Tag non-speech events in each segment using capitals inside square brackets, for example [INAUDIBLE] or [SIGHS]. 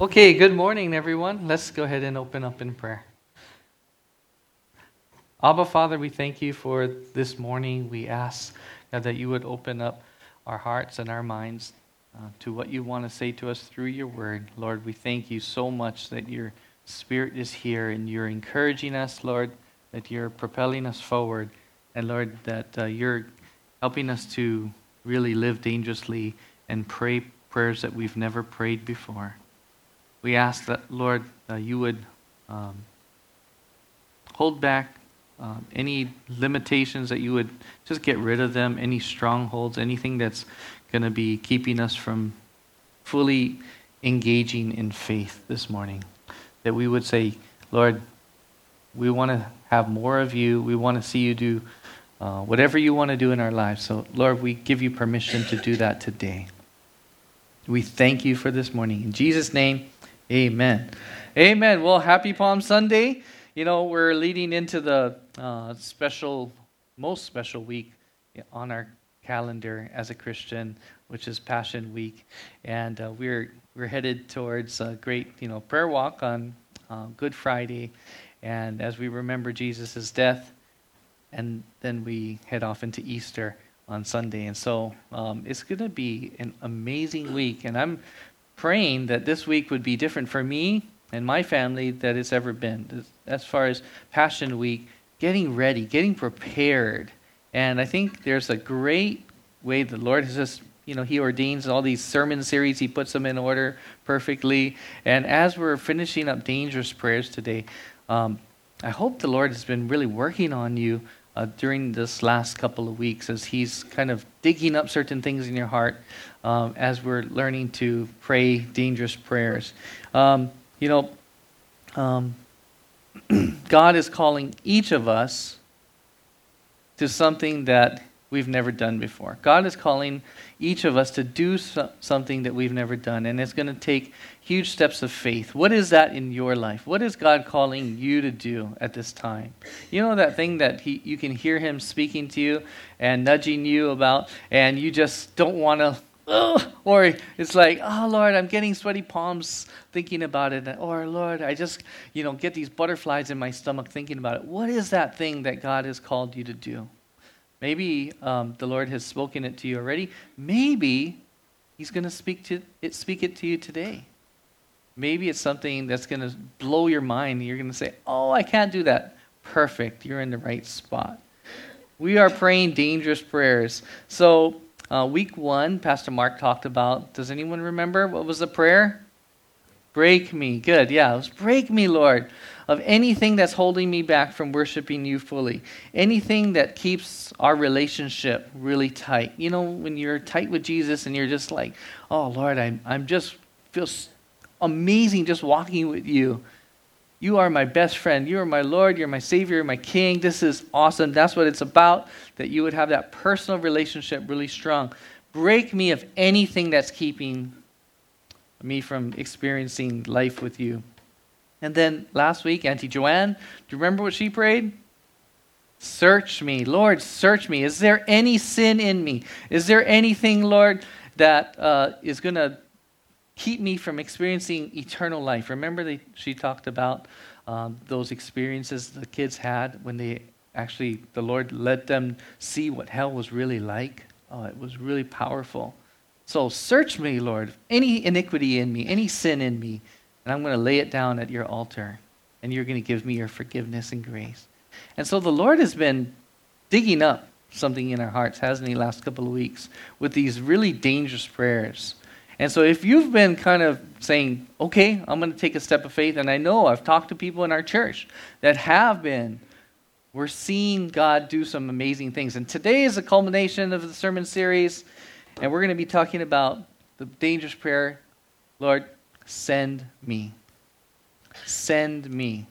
Okay, good morning, everyone. Let's go ahead and open up in prayer. Abba, Father, we thank you for this morning. We ask God, that you would open up our hearts and our minds uh, to what you want to say to us through your word. Lord, we thank you so much that your spirit is here and you're encouraging us, Lord, that you're propelling us forward, and Lord, that uh, you're helping us to really live dangerously and pray prayers that we've never prayed before. We ask that, Lord, uh, you would um, hold back um, any limitations, that you would just get rid of them, any strongholds, anything that's going to be keeping us from fully engaging in faith this morning. That we would say, Lord, we want to have more of you. We want to see you do uh, whatever you want to do in our lives. So, Lord, we give you permission to do that today. We thank you for this morning. In Jesus' name, Amen. Amen. Well, happy Palm Sunday. You know, we're leading into the uh, special, most special week on our calendar as a Christian, which is Passion Week, and uh, we're we're headed towards a great, you know, prayer walk on uh, Good Friday, and as we remember Jesus' death, and then we head off into Easter on Sunday, and so um, it's going to be an amazing week, and I'm praying that this week would be different for me and my family that it's ever been. As far as Passion Week, getting ready, getting prepared. And I think there's a great way the Lord has just, you know, He ordains all these sermon series, He puts them in order perfectly. And as we're finishing up dangerous prayers today, um, I hope the Lord has been really working on you uh, during this last couple of weeks as He's kind of digging up certain things in your heart um, as we're learning to pray dangerous prayers. Um, you know, um, [CLEARS THROAT] God is calling each of us to something that we've never done before. God is calling each of us to do so- something that we've never done, and it's going to take huge steps of faith. What is that in your life? What is God calling you to do at this time? You know that thing that he, you can hear Him speaking to you and nudging you about, and you just don't want to. Or it's like, oh Lord, I'm getting sweaty palms thinking about it. Or Lord, I just, you know, get these butterflies in my stomach thinking about it. What is that thing that God has called you to do? Maybe um, the Lord has spoken it to you already. Maybe He's going to speak to it, speak it to you today. Maybe it's something that's going to blow your mind. You're going to say, "Oh, I can't do that." Perfect. You're in the right spot. We are praying dangerous prayers. So, uh, week one, Pastor Mark talked about. Does anyone remember what was the prayer? Break me. Good. Yeah, it was break me, Lord of anything that's holding me back from worshiping you fully, anything that keeps our relationship really tight. You know, when you're tight with Jesus and you're just like, oh, Lord, I'm, I'm just feel amazing just walking with you. You are my best friend. You are my Lord. You're my Savior, my King. This is awesome. That's what it's about, that you would have that personal relationship really strong. Break me of anything that's keeping me from experiencing life with you. And then last week, Auntie Joanne, do you remember what she prayed? Search me, Lord, search me. Is there any sin in me? Is there anything, Lord, that uh, is going to keep me from experiencing eternal life? Remember, that she talked about um, those experiences the kids had when they actually, the Lord let them see what hell was really like? Oh, it was really powerful. So search me, Lord, any iniquity in me, any sin in me and I'm going to lay it down at your altar, and you're going to give me your forgiveness and grace. And so the Lord has been digging up something in our hearts, hasn't He, last couple of weeks, with these really dangerous prayers. And so if you've been kind of saying, okay, I'm going to take a step of faith, and I know I've talked to people in our church that have been, we're seeing God do some amazing things. And today is the culmination of the sermon series, and we're going to be talking about the dangerous prayer Lord, send me. Send me.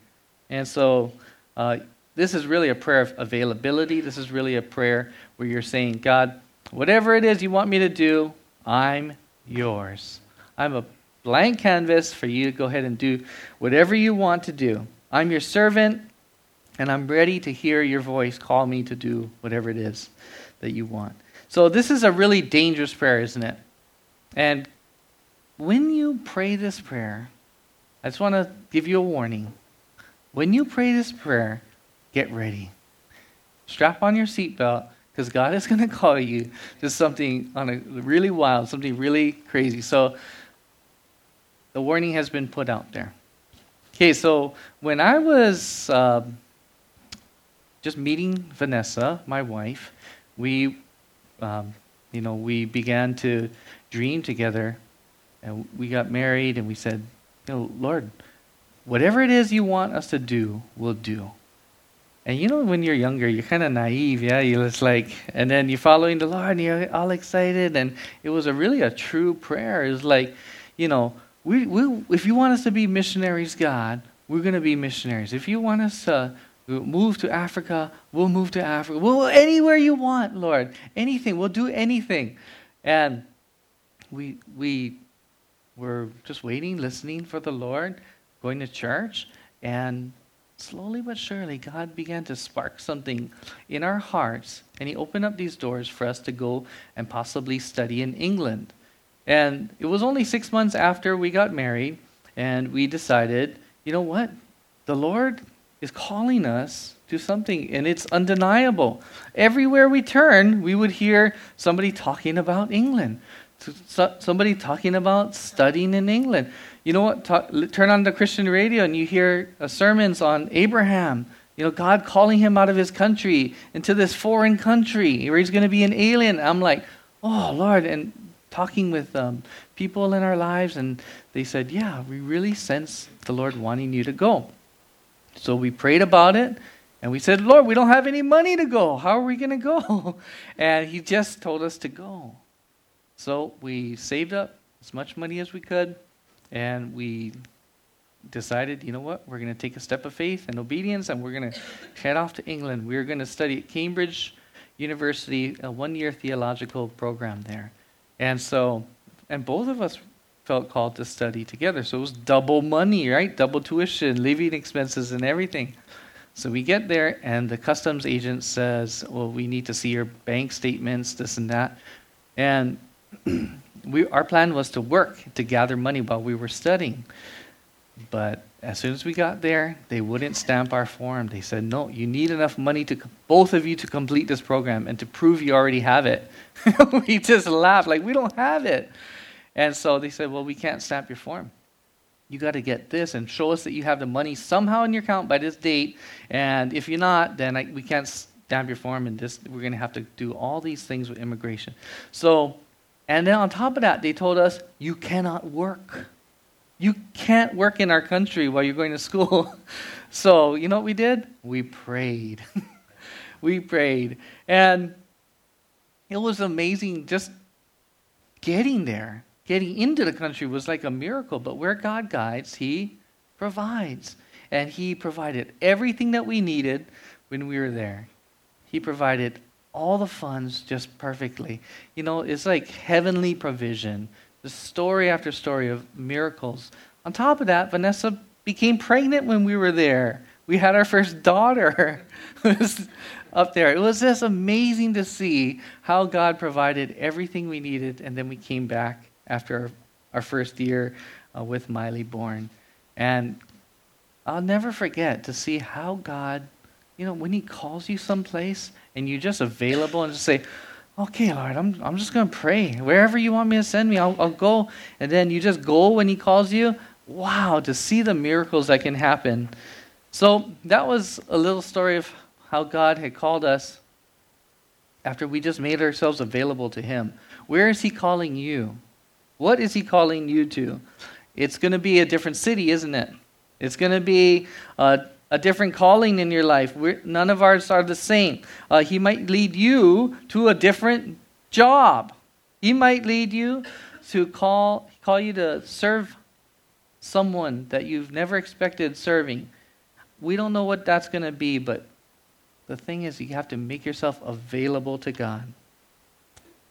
And so uh, this is really a prayer of availability. This is really a prayer where you're saying, God, whatever it is you want me to do, I'm yours. I'm a blank canvas for you to go ahead and do whatever you want to do. I'm your servant, and I'm ready to hear your voice call me to do whatever it is that you want. So, this is a really dangerous prayer, isn't it? And when you pray this prayer, I just want to give you a warning. When you pray this prayer, get ready. Strap on your seatbelt because God is going [LAUGHS] to call you to something on a really wild, something really crazy. So the warning has been put out there. Okay, so when I was uh, just meeting Vanessa, my wife, we, um, you know, we began to dream together, and we got married, and we said, you know, Lord, whatever it is you want us to do, we'll do. And you know, when you're younger, you're kind of naive, yeah. You're just like, and then you're following the Lord, and you're all excited, and it was a really a true prayer. It was like, you know, we, we if you want us to be missionaries, God, we're going to be missionaries. If you want us to move to Africa, we'll move to Africa. Well, anywhere you want, Lord, anything, we'll do anything. And we we were just waiting, listening for the Lord, going to church, and slowly but surely, God began to spark something in our hearts, and He opened up these doors for us to go and possibly study in England. And it was only six months after we got married, and we decided, you know what? The Lord is calling us to something, and it's undeniable. Everywhere we turn, we would hear somebody talking about England, somebody talking about studying in England. You know what? Talk, turn on the Christian radio and you hear uh, sermons on Abraham. You know, God calling him out of his country into this foreign country where he's going to be an alien. I'm like, oh, Lord. And talking with um, people in our lives, and they said, yeah, we really sense the Lord wanting you to go. So we prayed about it. And we said, Lord, we don't have any money to go. How are we going to go? [LAUGHS] And he just told us to go. So we saved up as much money as we could, and we decided, you know what, we're going to take a step of faith and obedience, and we're going to head off to England. We are going to study at Cambridge University, a one year theological program there. And so, and both of us felt called to study together. So it was double money, right? Double tuition, living expenses, and everything. So we get there, and the customs agent says, Well, we need to see your bank statements, this and that. And [CLEARS THROAT] we, our plan was to work to gather money while we were studying. But as soon as we got there, they wouldn't stamp our form. They said, no, you need enough money to both of you to complete this program and to prove you already have it. [LAUGHS] we just laughed, like, we don't have it. And so they said, well, we can't stamp your form. You got to get this and show us that you have the money somehow in your account by this date. And if you're not, then I, we can't stamp your form, and this, we're going to have to do all these things with immigration. So and then on top of that, they told us, you cannot work. You can't work in our country while you're going to school. [LAUGHS] so, you know what we did? We prayed. [LAUGHS] we prayed. And it was amazing just getting there. Getting into the country was like a miracle. But where God guides, He provides. And He provided everything that we needed when we were there. He provided all the funds just perfectly. You know, it's like heavenly provision. The story after story of miracles. On top of that, Vanessa became pregnant when we were there. We had our first daughter [LAUGHS] up there. It was just amazing to see how God provided everything we needed, and then we came back after our, our first year uh, with Miley born. And I'll never forget to see how God, you know, when He calls you someplace and you're just available and just say, okay, Lord, I'm, I'm just going to pray. Wherever you want me to send me, I'll, I'll go. And then you just go when He calls you. Wow, to see the miracles that can happen. So that was a little story of how God had called us after we just made ourselves available to Him. Where is He calling you? What is He calling you to? It's going to be a different city, isn't it? It's going to be a a different calling in your life. We're, none of ours are the same. Uh, he might lead you to a different job. He might lead you to call, call you to serve someone that you've never expected serving. We don't know what that's going to be, but the thing is, you have to make yourself available to God.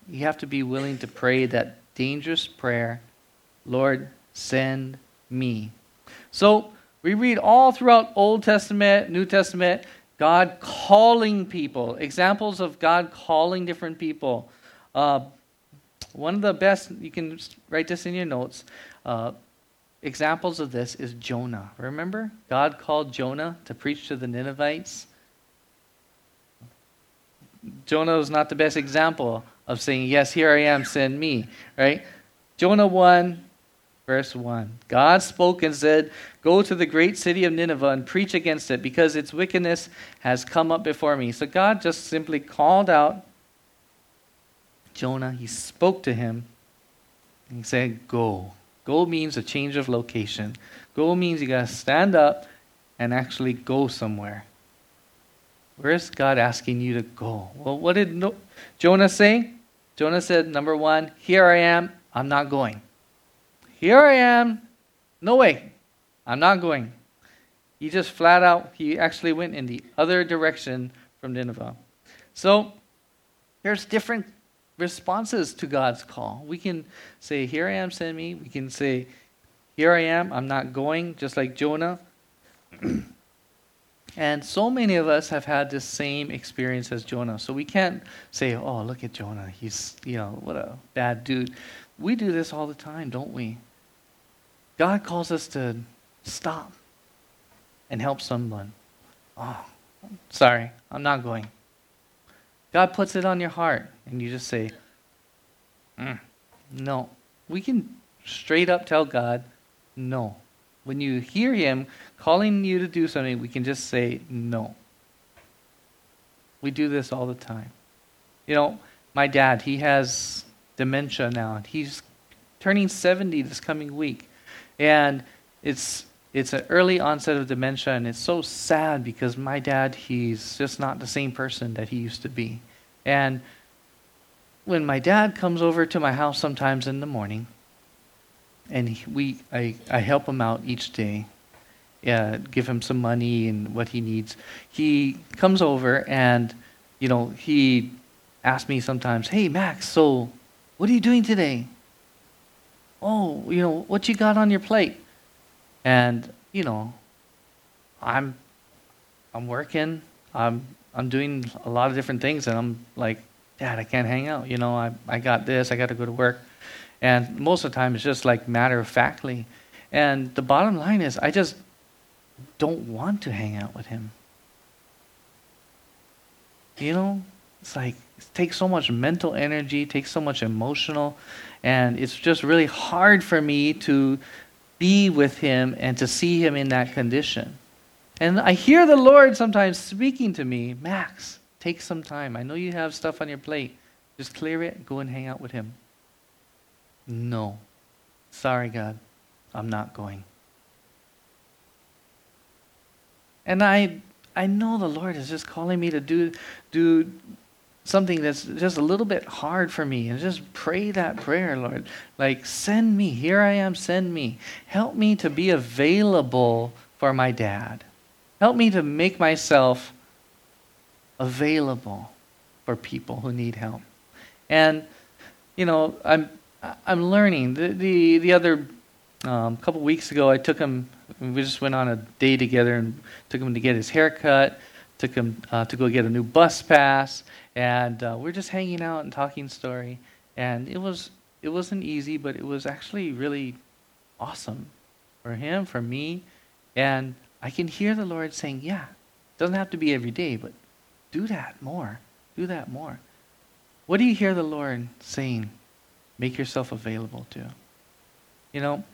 You have to be willing to pray that dangerous prayer Lord, send me. So, we read all throughout Old Testament, New Testament, God calling people, examples of God calling different people. Uh, one of the best, you can write this in your notes. Uh, examples of this is Jonah. Remember? God called Jonah to preach to the Ninevites. Jonah was not the best example of saying, Yes, here I am, send me, right? Jonah 1, verse 1. God spoke and said, Go to the great city of Nineveh and preach against it, because its wickedness has come up before me. So God just simply called out Jonah. He spoke to him. And he said, Go. Go means a change of location. Go means you got to stand up and actually go somewhere. Where is God asking you to go? Well, what did no- Jonah say? Jonah said, number one, here I am, I'm not going. Here I am, no way, I'm not going. He just flat out, he actually went in the other direction from Nineveh. So, there's different responses to God's call. We can say, Here I am, send me. We can say, Here I am, I'm not going, just like Jonah. [CLEARS THROAT] and so many of us have had the same experience as Jonah. So we can't say, Oh, look at Jonah. He's, you know, what a bad dude. We do this all the time, don't we? God calls us to stop and help someone. Oh, sorry, I'm not going. God puts it on your heart, and you just say, mm, No. We can straight up tell God, No. When you hear Him calling you to do something, we can just say, No. We do this all the time. You know, my dad, he has dementia now, and he's turning 70 this coming week. And it's it's an early onset of dementia, and it's so sad because my dad, he's just not the same person that he used to be. And when my dad comes over to my house sometimes in the morning, and we, I, I help him out each day, uh, give him some money and what he needs. He comes over and, you know, he asks me sometimes, "Hey Max, so what are you doing today?" Oh, you know, what you got on your plate? And, you know, I'm I'm working. I'm I'm doing a lot of different things and I'm like, Dad, I can't hang out. You know, I I got this, I gotta go to work. And most of the time it's just like matter of factly. And the bottom line is I just don't want to hang out with him. You know? It's like it takes so much mental energy, takes so much emotional, and it's just really hard for me to be with him and to see him in that condition. And I hear the Lord sometimes speaking to me, Max, take some time. I know you have stuff on your plate. Just clear it, go and hang out with him. No. Sorry, God. I'm not going. And I I know the Lord is just calling me to do do something that's just a little bit hard for me and just pray that prayer, Lord. Like, send me. Here I am, send me. Help me to be available for my dad. Help me to make myself available for people who need help. And, you know, I'm, I'm learning. The, the, the other um, couple weeks ago, I took him, we just went on a day together and took him to get his hair cut, took him uh, to go get a new bus pass and uh, we're just hanging out and talking story. And it was it wasn't easy, but it was actually really awesome for him, for me, and I can hear the Lord saying, "Yeah, it doesn't have to be every day, but do that more. Do that more." What do you hear the Lord saying? Make yourself available to. You know,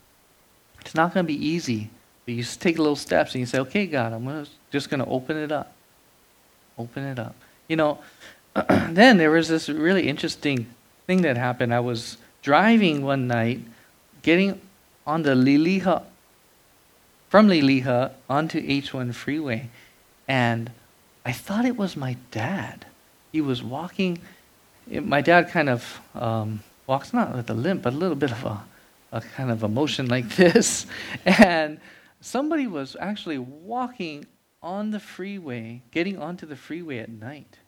it's not going to be easy, but you just take little steps and you say, "Okay, God, I'm just going to open it up. Open it up." You know, [CLEARS THROAT] then there was this really interesting thing that happened. I was driving one night, getting on the Liliha, from Liliha onto H1 freeway, and I thought it was my dad. He was walking. It, my dad kind of um, walks not with a limp, but a little bit of a, a kind of a motion like [LAUGHS] this, and somebody was actually walking on the freeway, getting onto the freeway at night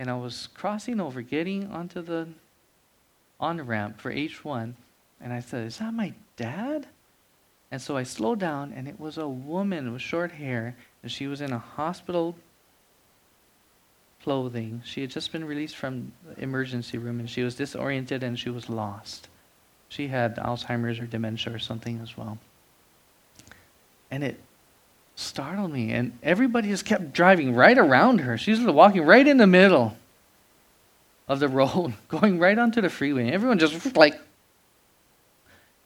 and I was crossing over, getting onto the on ramp for H1, and I said, "Is that my dad?" And so I slowed down, and it was a woman with short hair, and she was in a hospital clothing. She had just been released from the emergency room, and she was disoriented and she was lost. She had Alzheimer's or dementia or something as well. And it startled me. And everybody just kept driving right around her. She was walking right in the middle of the [LAUGHS] road, going right onto the freeway. And everyone just like.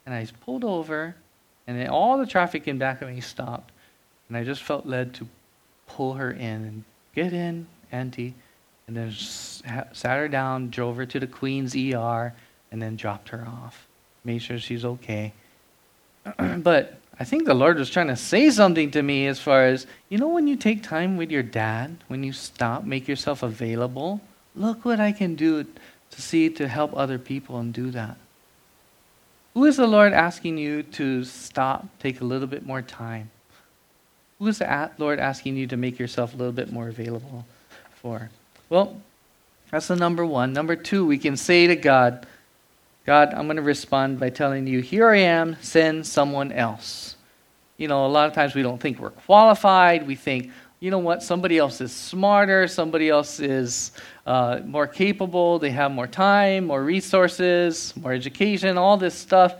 And I pulled over, and then all the traffic in back of me stopped. And I just felt led to pull her in and get in, Auntie. And then sat her down, drove her to the Queen's ER, and then dropped her off. Made sure she's okay. [CLEARS THROAT] but I think the Lord was trying to say something to me as far as, you know, when you take time with your dad, when you stop, make yourself available, look what I can do to see to help other people and do that. Who is the Lord asking you to stop, take a little bit more time? Who is the Lord asking you to make yourself a little bit more available for? Well, that's the number one. Number two, we can say to God, God, I'm going to respond by telling you, here I am, send someone else. You know, a lot of times we don't think we're qualified. We think, you know what, somebody else is smarter, somebody else is uh, more capable, they have more time, more resources, more education, all this stuff.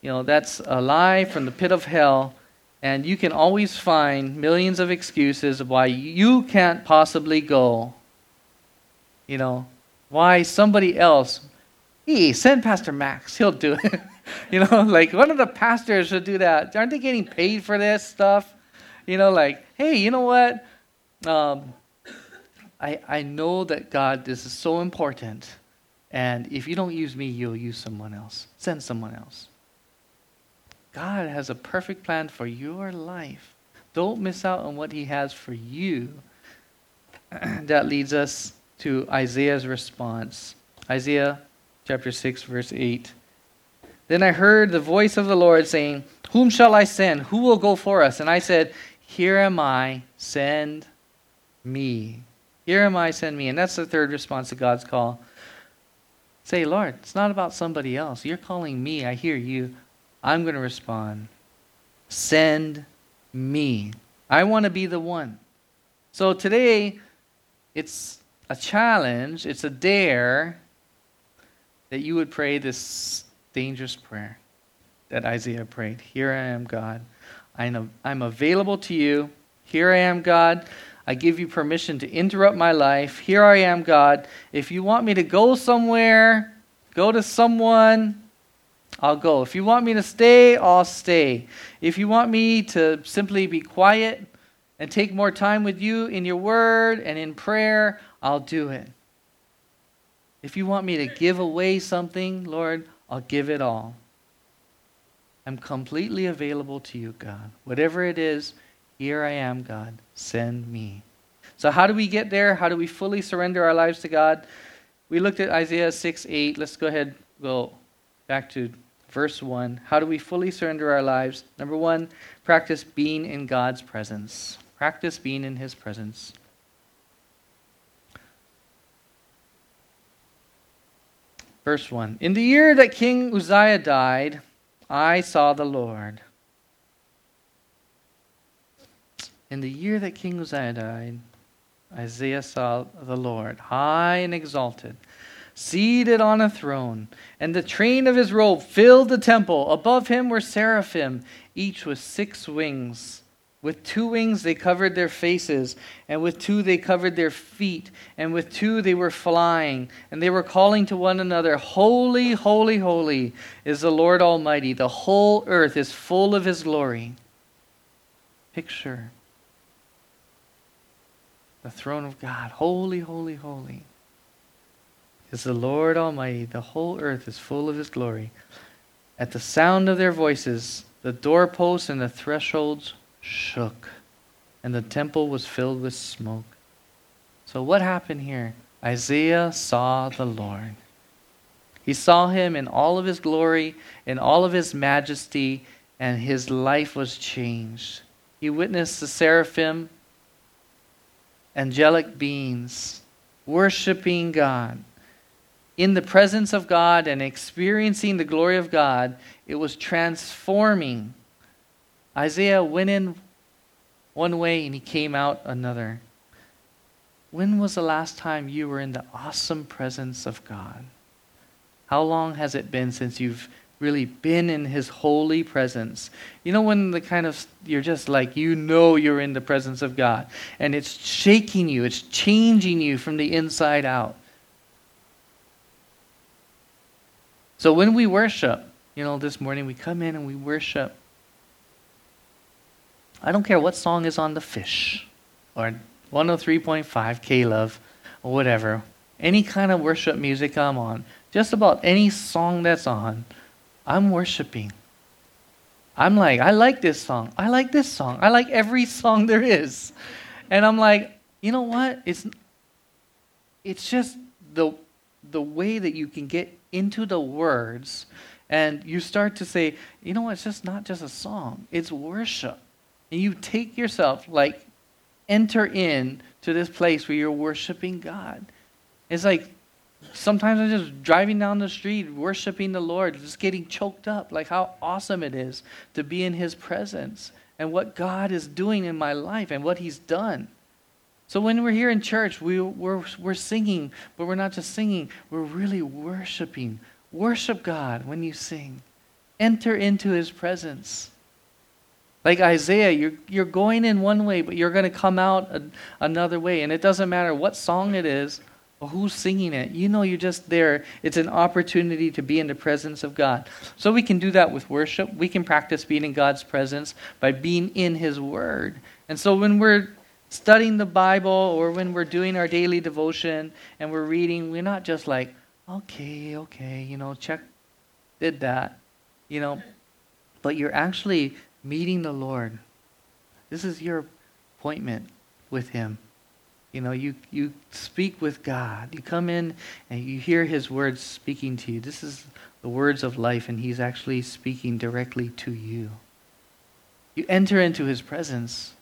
You know, that's a lie from the pit of hell. And you can always find millions of excuses of why you can't possibly go. You know, why somebody else hey, send Pastor Max. He'll do it. [LAUGHS] you know, like one of the pastors should do that. Aren't they getting paid for this stuff? You know, like, hey, you know what? Um, I, I know that God, this is so important. And if you don't use me, you'll use someone else. Send someone else. God has a perfect plan for your life. Don't miss out on what He has for you. [CLEARS THROAT] that leads us to Isaiah's response. Isaiah chapter 6, verse 8. Then I heard the voice of the Lord saying, Whom shall I send? Who will go for us? And I said, Here am I, send me. Here am I, send me. And that's the third response to God's call. Say, Lord, it's not about somebody else. You're calling me. I hear you. I'm going to respond. Send me. I want to be the one. So today, it's a challenge, it's a dare that you would pray this dangerous prayer that Isaiah prayed. Here I am, God. I'm available to you. Here I am, God. I give you permission to interrupt my life. Here I am, God. If you want me to go somewhere, go to someone, I'll go. If you want me to stay, I'll stay. If you want me to simply be quiet and take more time with you in your word and in prayer, I'll do it. If you want me to give away something, Lord, I'll give it all. I'm completely available to you, God. Whatever it is, here I am, God. Send me. So, how do we get there? How do we fully surrender our lives to God? We looked at Isaiah 6 8. Let's go ahead, go back to verse 1. How do we fully surrender our lives? Number one, practice being in God's presence. Practice being in His presence. Verse 1 In the year that King Uzziah died, I saw the Lord. In the year that King Uzziah died, Isaiah saw the Lord, high and exalted, seated on a throne, and the train of his robe filled the temple. Above him were seraphim, each with six wings. With two wings they covered their faces, and with two they covered their feet, and with two they were flying, and they were calling to one another, Holy, holy, holy is the Lord Almighty. The whole earth is full of his glory. Picture the throne of God. Holy, holy, holy is the Lord Almighty. The whole earth is full of his glory. At the sound of their voices, the doorposts and the thresholds shook, and the temple was filled with smoke. So, what happened here? Isaiah saw the Lord. He saw him in all of his glory, in all of his majesty, and his life was changed. He witnessed the seraphim, angelic beings, worshiping God. In the presence of God and experiencing the glory of God, it was transforming Isaiah went in one way and he came out another. When was the last time you were in the awesome presence of God? How long has it been since you've really been in his holy presence? You know, when the kind of, you're just like, you know you're in the presence of God, and it's shaking you, it's changing you from the inside out. So when we worship, you know, this morning we come in and we worship. I don't care what song is on the fish or 103.5 K Love or whatever. Any kind of worship music I'm on, just about any song that's on, I'm worshiping. I'm like, I like this song. I like this song. I like every song there is. And I'm like, you know what? It's it's just the the way that you can get into the words and you start to say, you know what, it's just not just a song, it's worship. And you take yourself, like, enter in to this place where you're worshiping God. It's like sometimes I'm just driving down the street, worshiping the Lord, just getting choked up, like how awesome it is to be in His presence and what God is doing in my life and what He's done. So when we're here in church, we, we're, we're singing, but we're not just singing, we're really worshiping. Worship God when you sing. Enter into his presence. Like Isaiah, you're, you're going in one way, but you're going to come out a, another way. And it doesn't matter what song it is or who's singing it. You know you're just there. It's an opportunity to be in the presence of God. So we can do that with worship. We can practice being in God's presence by being in his word. And so when we're studying the Bible or when we're doing our daily devotion and we're reading, we're not just like, okay, okay, you know, check, did that, you know, but you're actually meeting the Lord. This is your appointment with Him. You know, you, you speak with God. You come in and you hear His words speaking to you. This is the words of life, and He's actually speaking directly to you. You enter into His presence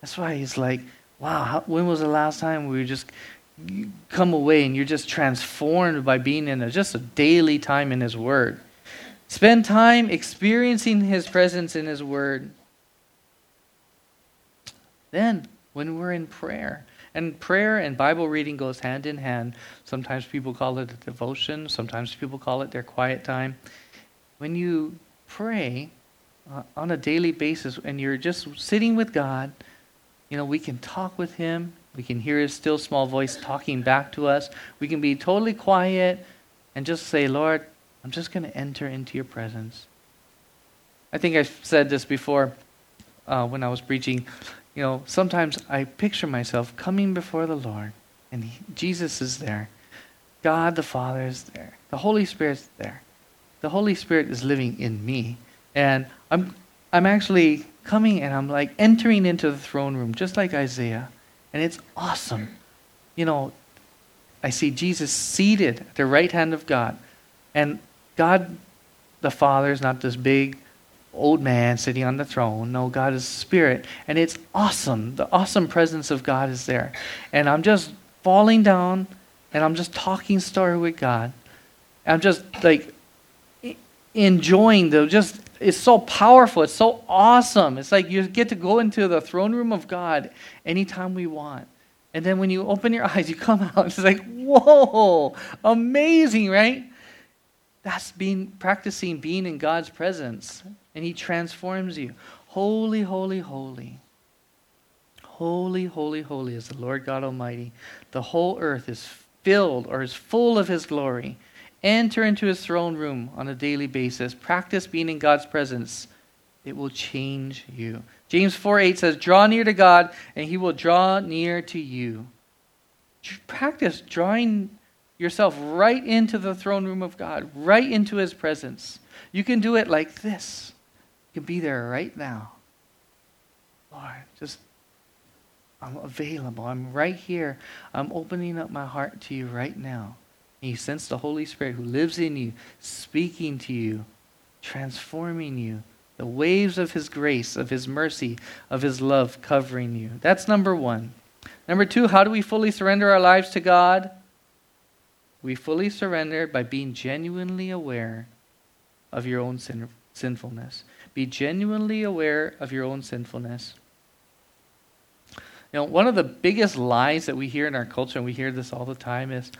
that's why he's like, wow, how, when was the last time we just come away and you're just transformed by being in a, just a daily time in his word? Spend time experiencing his presence in his word. Then, when we're in prayer, and prayer and Bible reading goes hand in hand. Sometimes people call it a devotion, sometimes people call it their quiet time. When you pray uh, on a daily basis and you're just sitting with God, you know, we can talk with him. We can hear his still small voice talking back to us. We can be totally quiet and just say, Lord, I'm just going to enter into your presence. I think I've said this before uh, when I was preaching. You know, sometimes I picture myself coming before the Lord, and he, Jesus is there. God the Father is there. The Holy Spirit's there. The Holy Spirit is living in me. And I'm, I'm actually coming and I'm like entering into the throne room, just like Isaiah. And it's awesome. You know, I see Jesus seated at the right hand of God. And God the Father is not this big old man sitting on the throne. No, God is spirit. And it's awesome. The awesome presence of God is there. And I'm just falling down and I'm just talking story with God. I'm just like enjoying the just it's so powerful it's so awesome it's like you get to go into the throne room of god anytime we want and then when you open your [LAUGHS] eyes you come out it's like whoa amazing right that's being practicing being in god's presence and he transforms you holy holy holy holy holy holy is the lord god almighty the whole earth is filled or is full of his glory Enter into his throne room on a daily basis. Practice being in God's presence. It will change you. James 4 8 says, Draw near to God, and he will draw near to you. Practice drawing yourself right into the throne room of God, right into his presence. You can do it like this. You can be there right now. Lord, just, I'm available. I'm right here. I'm opening up my heart to you right now. And you sense the Holy Spirit who lives in you, speaking to you, transforming you. The waves of His grace, of His mercy, of His love covering you. That's number one. Number two, how do we fully surrender our lives to God? We fully surrender by being genuinely aware of your own sin- sinfulness. Be genuinely aware of your own sinfulness. You know, one of the biggest lies that we hear in our culture, and we hear this all the time, is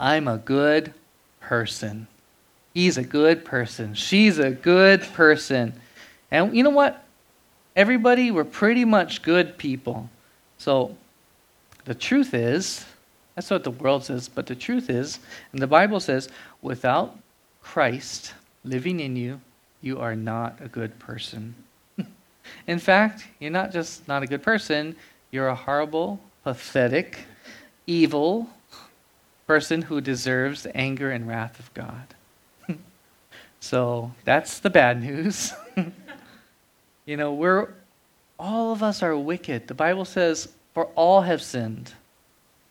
I'm a good person. He's a good person. She's a good person. And you know what? Everybody, we're pretty much good people. So the truth is, that's what the world says, but the truth is, and the Bible says, without Christ living in you, you are not a good person. [LAUGHS] in fact, you're not just not a good person, you're a horrible, pathetic, evil person who deserves the anger and wrath of God. [LAUGHS] so that's the bad news. [LAUGHS] you know, we're all of us are wicked. The Bible says, for all have sinned,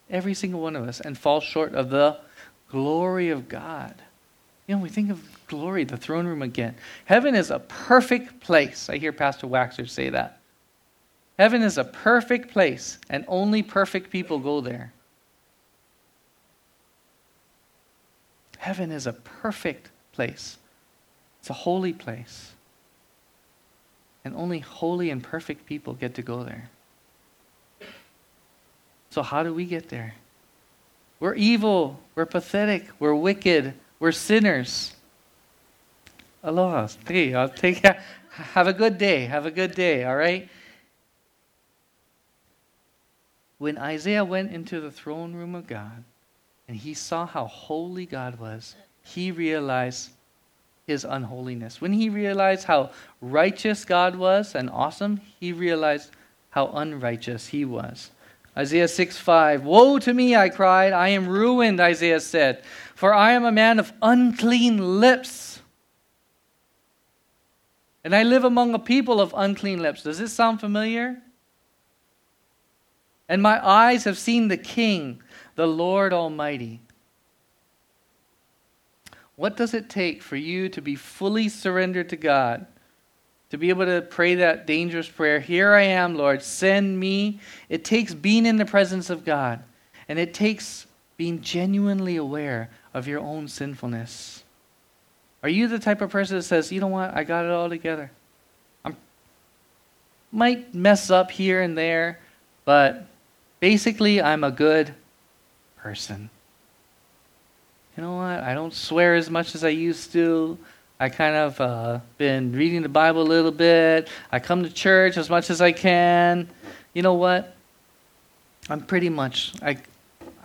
every single one of us, and fall short of the glory of God. You know, we think of glory, the throne room again. Heaven is a perfect place. I hear Pastor Waxer say that. Heaven is a perfect place, and only perfect people go there. Heaven is a perfect place, it's a holy place. And only holy and perfect people get to go there. So, how do we get there? We're evil, we're pathetic, we're wicked, we're sinners. Aloha. Hey, I'll take have a good day. Have a good day, all right? When Isaiah went into the throne room of God and he saw how holy God was, he realized his unholiness. When he realized how righteous God was and awesome, he realized how unrighteous he was. Isaiah 6 5. Woe to me, I cried. I am ruined, Isaiah said, for I am a man of unclean lips. And I live among a people of unclean lips. Does this sound familiar? And my eyes have seen the King, the Lord Almighty. What does it take for you to be fully surrendered to God? To be able to pray that dangerous prayer, Here I am, Lord, send me. It takes being in the presence of God, and it takes being genuinely aware of your own sinfulness. Are you the type of person that says, You know what? I got it all together? I might mess up here and there, but basically, I'm a good person. You know what? I don't swear as much as I used to. I kind of uh, been reading the Bible a little bit. I come to church as much as I can. You know what? I'm pretty much I,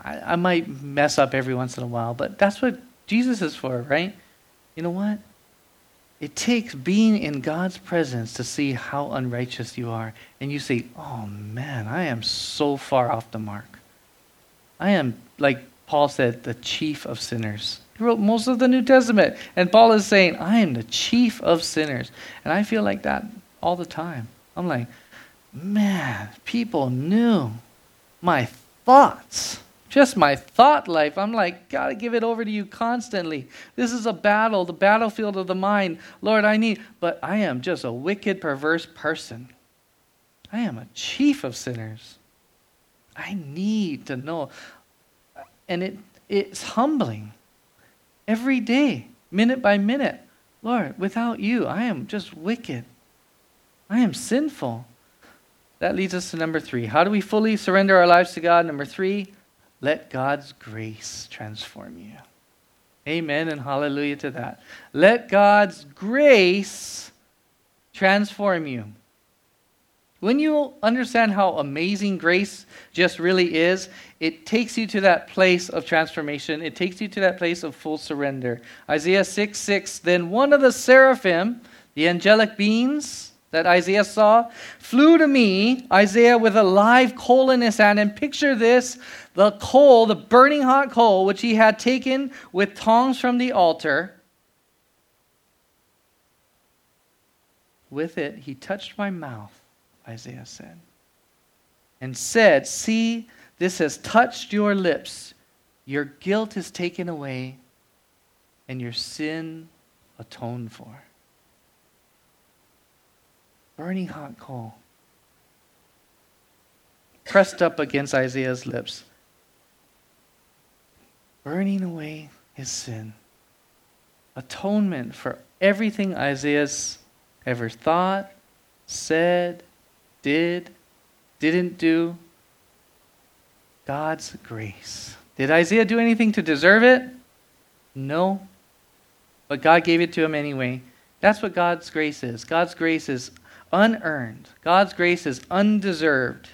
I, I might mess up every once in a while, but that's what Jesus is for, right? You know what? It takes being in God's presence to see how unrighteous you are, and you say, "Oh man, I am so far off the mark. I am like Paul said, the chief of sinners." Wrote most of the New Testament. And Paul is saying, I am the chief of sinners. And I feel like that all the time. I'm like, man, people knew my thoughts. Just my thought life. I'm like, gotta give it over to you constantly. This is a battle, the battlefield of the mind. Lord, I need, but I am just a wicked, perverse person. I am a chief of sinners. I need to know. And it, it's humbling every day, minute by minute. Lord, without you, I am just wicked. I am sinful. That leads us to number three. How do we fully surrender our lives to God? Number three, let God's grace transform you. Amen and hallelujah to that. Let God's grace transform you. When you understand how amazing grace just really is, it takes you to that place of transformation. It takes you to that place of full surrender. Isaiah 6 6 Then one of the seraphim, the angelic beings that Isaiah saw, flew to me, Isaiah, with a live coal in his hand. And picture this the coal, the burning hot coal, which he had taken with tongs from the altar. With it, he touched my mouth Isaiah said, and said, See, this has touched your lips. Your guilt is taken away, and your sin atoned for. Burning hot coal pressed up against Isaiah's lips, burning away his sin. Atonement for everything Isaiah's ever thought, said, did, didn't do, God's grace Did Isaiah do anything to deserve it? No. But God gave it to him anyway. That's what God's grace is. God's grace is unearned, God's grace is undeserved.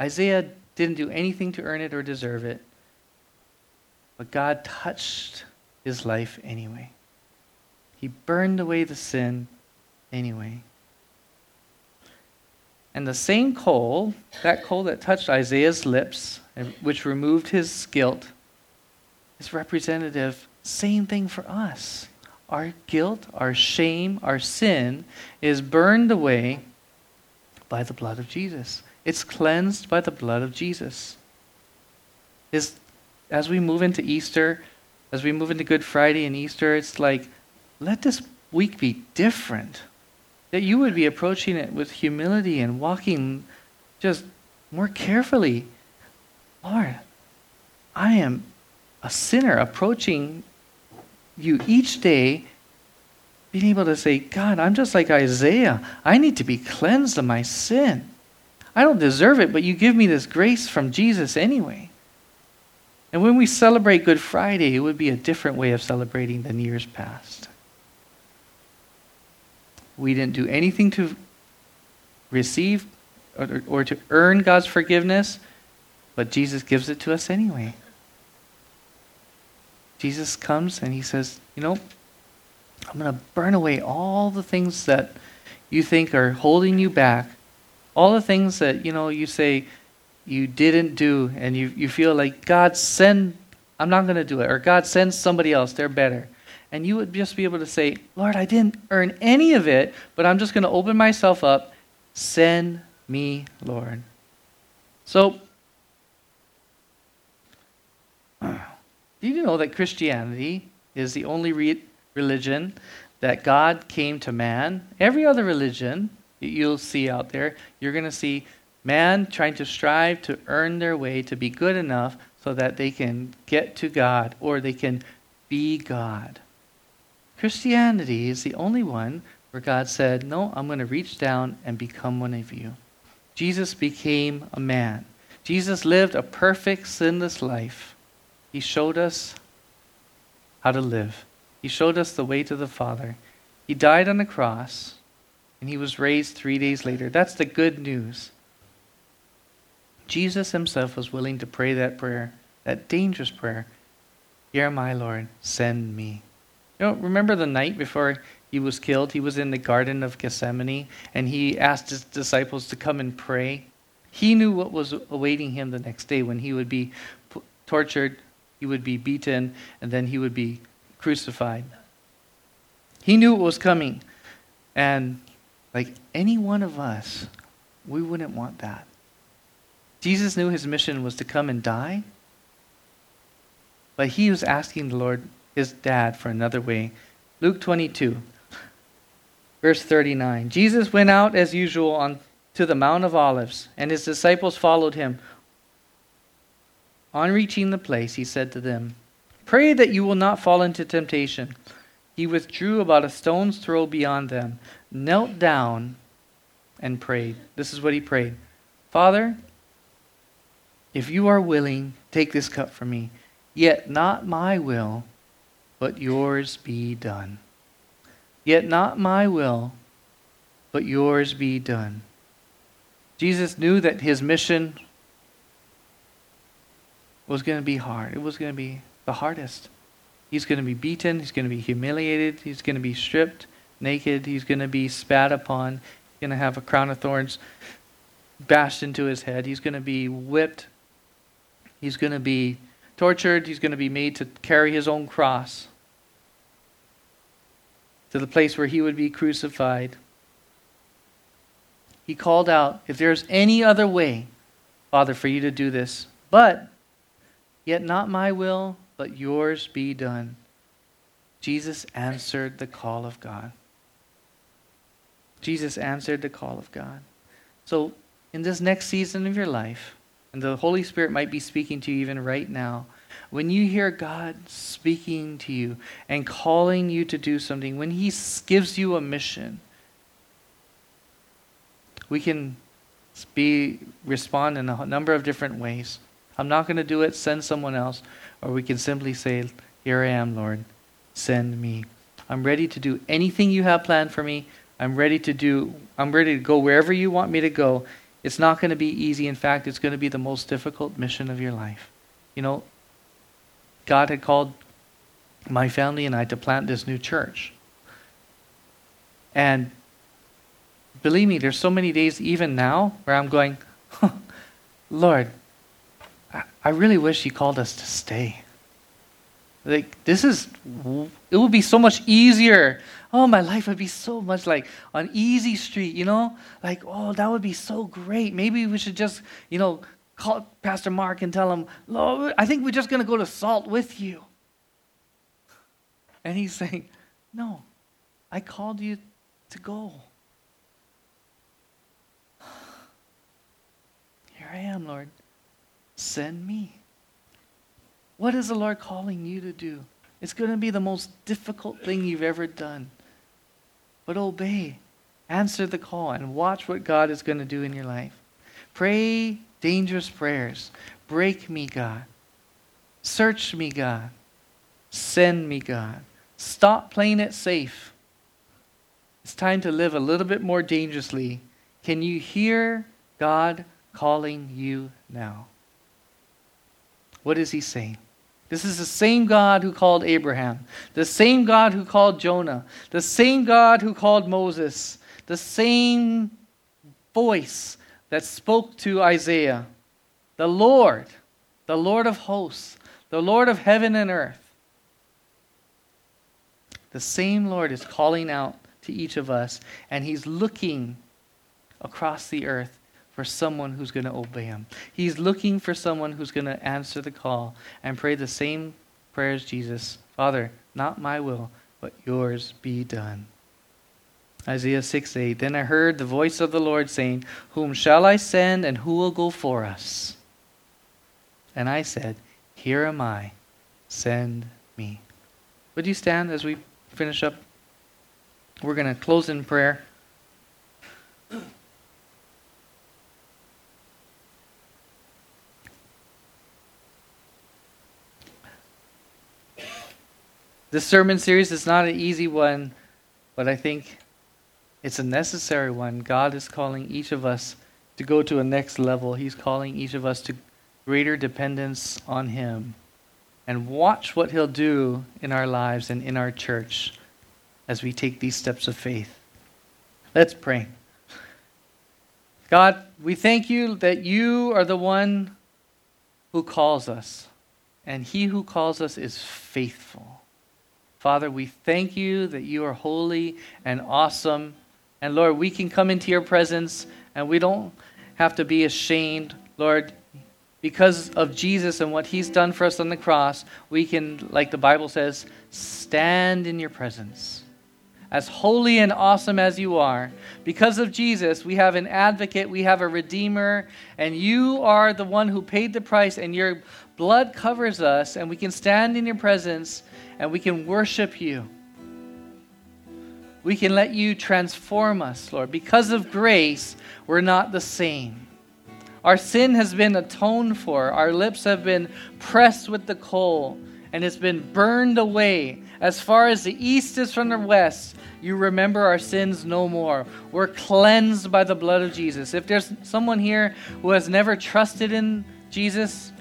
Isaiah didn't do anything to earn it or deserve it, but God touched his life anyway. He burned away the sin anyway. And the same coal, that coal that touched Isaiah's lips, which removed his guilt, is representative. Same thing for us. Our guilt, our shame, our sin is burned away by the blood of Jesus. It's cleansed by the blood of Jesus. As we move into Easter, as we move into Good Friday and Easter, it's like, let this week be different. That you would be approaching it with humility and walking just more carefully. Lord, I am a sinner approaching you each day, being able to say, God, I'm just like Isaiah. I need to be cleansed of my sin. I don't deserve it, but you give me this grace from Jesus anyway. And when we celebrate Good Friday, it would be a different way of celebrating than years past. We didn't do anything to receive or, or to earn God's forgiveness, but Jesus gives it to us anyway. Jesus comes and he says, You know, I'm going to burn away all the things that you think are holding you back, all the things that, you know, you say you didn't do, and you, you feel like, God, send, I'm not going to do it, or God, send somebody else, they're better and you would just be able to say, Lord, I didn't earn any of it, but I'm just going to open myself up. Send me, Lord. So, do you know that Christianity is the only re- religion that God came to man? Every other religion that you'll see out there, you're going to see man trying to strive to earn their way to be good enough so that they can get to God or they can be God. Christianity is the only one where God said, No, I'm going to reach down and become one of you. Jesus became a man. Jesus lived a perfect, sinless life. He showed us how to live, He showed us the way to the Father. He died on the cross, and He was raised three days later. That's the good news. Jesus Himself was willing to pray that prayer, that dangerous prayer Here, my Lord, send me. You know, remember the night before he was killed? He was in the Garden of Gethsemane and he asked his disciples to come and pray. He knew what was awaiting him the next day when he would be tortured, he would be beaten, and then he would be crucified. He knew what was coming. And like any one of us, we wouldn't want that. Jesus knew his mission was to come and die, but he was asking the Lord, his dad for another way. Luke 22, verse 39. Jesus went out as usual on to the Mount of Olives, and his disciples followed him. On reaching the place, he said to them, Pray that you will not fall into temptation. He withdrew about a stone's throw beyond them, knelt down, and prayed. This is what he prayed Father, if you are willing, take this cup from me. Yet not my will, but yours be done. Yet not my will, but yours be done. Jesus knew that his mission was going to be hard. It was going to be the hardest. He's going to be beaten. He's going to be humiliated. He's going to be stripped naked. He's going to be spat upon. He's going to have a crown of thorns bashed into his head. He's going to be whipped. He's going to be tortured. He's going to be made to carry his own cross to the place where he would be crucified. He called out, If there's any other way, Father, for you to do this, but yet not my will, but yours be done. Jesus answered the call of God. Jesus answered the call of God. So, in this next season of your life, and the Holy Spirit might be speaking to you even right now, when you hear God speaking to you and calling you to do something, when He gives you a mission, we can be respond in a number of different ways. I'm not going to do it. Send someone else. Or we can simply say, Here I am, Lord. Send me. I'm ready to do anything you have planned for me. I'm ready to do, I'm ready to go wherever you want me to go. It's not going to be easy. In fact, it's going to be the most difficult mission of your life. You know, God had called my family and I to plant this new church. And believe me, there's so many days, even now, where I'm going, [LAUGHS] Lord, I really wish you called us to stay. Like, this is, it would be so much easier. Oh, my life would be so much like on easy street, you know? Like, oh, that would be so great. Maybe we should just, you know, call Pastor Mark and tell him, Lord, I think we're just going to go to Salt with you. And he's saying, No, I called you to go. [SIGHS] Here I am, Lord. Send me. What is the Lord calling you to do? It's going to be the most difficult thing you've ever done. But obey, answer the call, and watch what God is going to do in your life. Pray dangerous prayers. Break me, God. Search me, God. Send me, God. Stop playing it safe. It's time to live a little bit more dangerously. Can you hear God calling you now? What is he saying? This is the same God who called Abraham, the same God who called Jonah, the same God who called Moses, the same voice that spoke to Isaiah. The Lord, the Lord of hosts, the Lord of heaven and earth. The same Lord is calling out to each of us, and He's looking across the earth for someone who's going to obey him. He's looking for someone who's going to answer the call and pray the same prayer as Jesus Father, not my will, but yours be done. Isaiah 6 8. Then I heard the voice of the Lord saying, Whom shall I send, and who will go for us? And I said, Here am I, send me. Would you stand as we finish up? We're going to close in prayer. This sermon series is not an easy one, but I think it's a necessary one. God is calling each of us to go to a next level. He's calling each of us to greater dependence on Him. And watch what He'll do in our lives and in our church as we take these steps of faith. Let's pray. God, we thank you that you are the one who calls us, and He who calls us is faithful. Father, we thank you that you are holy and awesome. And Lord, we can come into your presence and we don't have to be ashamed. Lord, because of Jesus and what he's done for us on the cross, we can, like the Bible says, stand in your presence. As holy and awesome as you are, because of Jesus, we have an advocate, we have a redeemer, and you are the one who paid the price, and your blood covers us, and we can stand in your presence and we can worship you. We can let you transform us, Lord. Because of grace, we're not the same. Our sin has been atoned for, our lips have been pressed with the coal, and it's been burned away. As far as the east is from the west, you remember our sins no more. We're cleansed by the blood of Jesus. If there's someone here who has never trusted in Jesus,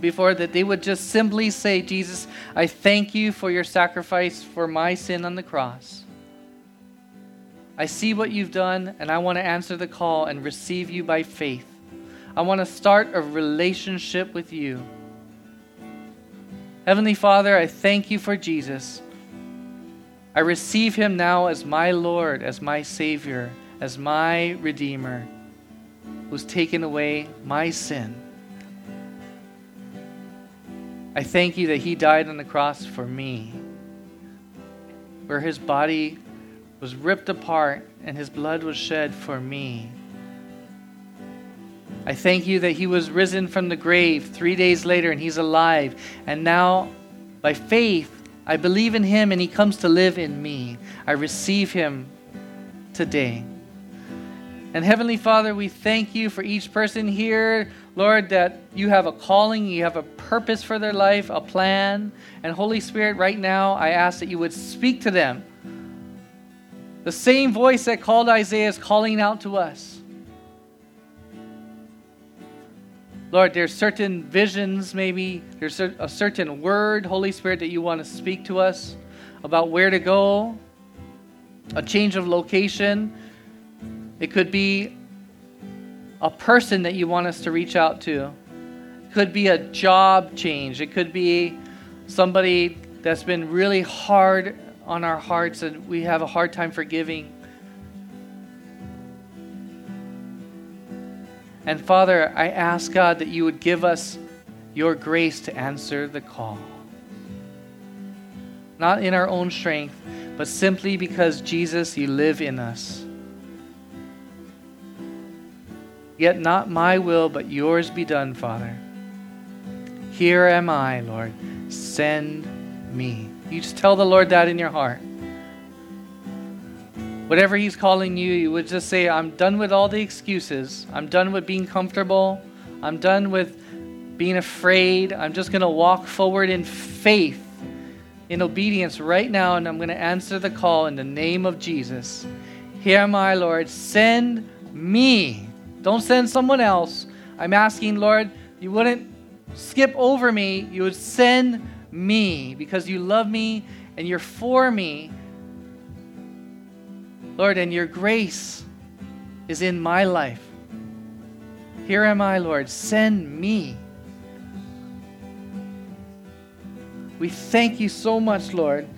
before that they would just simply say, Jesus, I thank you for your sacrifice for my sin on the cross. I see what you've done, and I want to answer the call and receive you by faith. I want to start a relationship with you. Heavenly Father, I thank you for Jesus. I receive him now as my Lord, as my Savior, as my Redeemer, who's taken away my sin. I thank you that He died on the cross for me, where His body was ripped apart and His blood was shed for me. I thank you that He was risen from the grave three days later and He's alive. And now, by faith, I believe in Him and He comes to live in me. I receive Him today. And Heavenly Father, we thank you for each person here Lord, that you have a calling, you have a purpose for their life, a plan. And Holy Spirit, right now, I ask that you would speak to them. The same voice that called Isaiah is calling out to us. Lord, there's certain visions, maybe there's a certain word, Holy Spirit, that you want to speak to us about where to go, a change of location. It could be a person that you want us to reach out to. It could be a job change. It could be somebody that's been really hard on our hearts and we have a hard time forgiving. And Father, I ask God that you would give us your grace to answer the call. Not in our own strength, but simply because Jesus, you live in us. Yet not my will, but yours be done, Father. Here am I, Lord. Send me. You just tell the Lord that in your heart. Whatever He's calling you, you would just say, I'm done with all the excuses. I'm done with being comfortable. I'm done with being afraid. I'm just going to walk forward in faith, in obedience right now, and I'm going to answer the call in the name of Jesus. Here am I, Lord. Send me. Don't send someone else. I'm asking, Lord, you wouldn't skip over me. You would send me because you love me and you're for me. Lord, and your grace is in my life. Here am I, Lord. Send me. We thank you so much, Lord.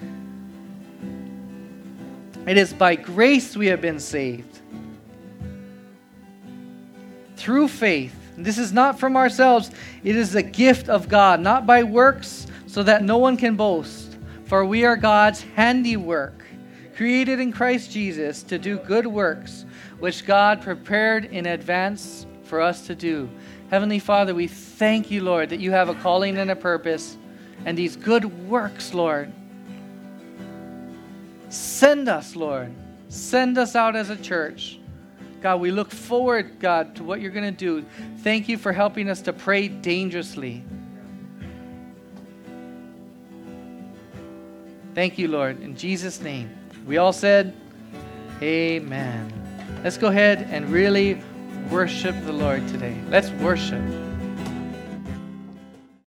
It is by grace we have been saved through faith. This is not from ourselves, it is a gift of God, not by works, so that no one can boast. For we are God's handiwork, created in Christ Jesus to do good works, which God prepared in advance for us to do. Heavenly Father, we thank you, Lord, that you have a calling and a purpose, and these good works, Lord. Send us, Lord. Send us out as a church God, we look forward, God, to what you're going to do. Thank you for helping us to pray dangerously. Thank you, Lord. In Jesus' name. We all said, Amen. Let's go ahead and really worship the Lord today. Let's worship.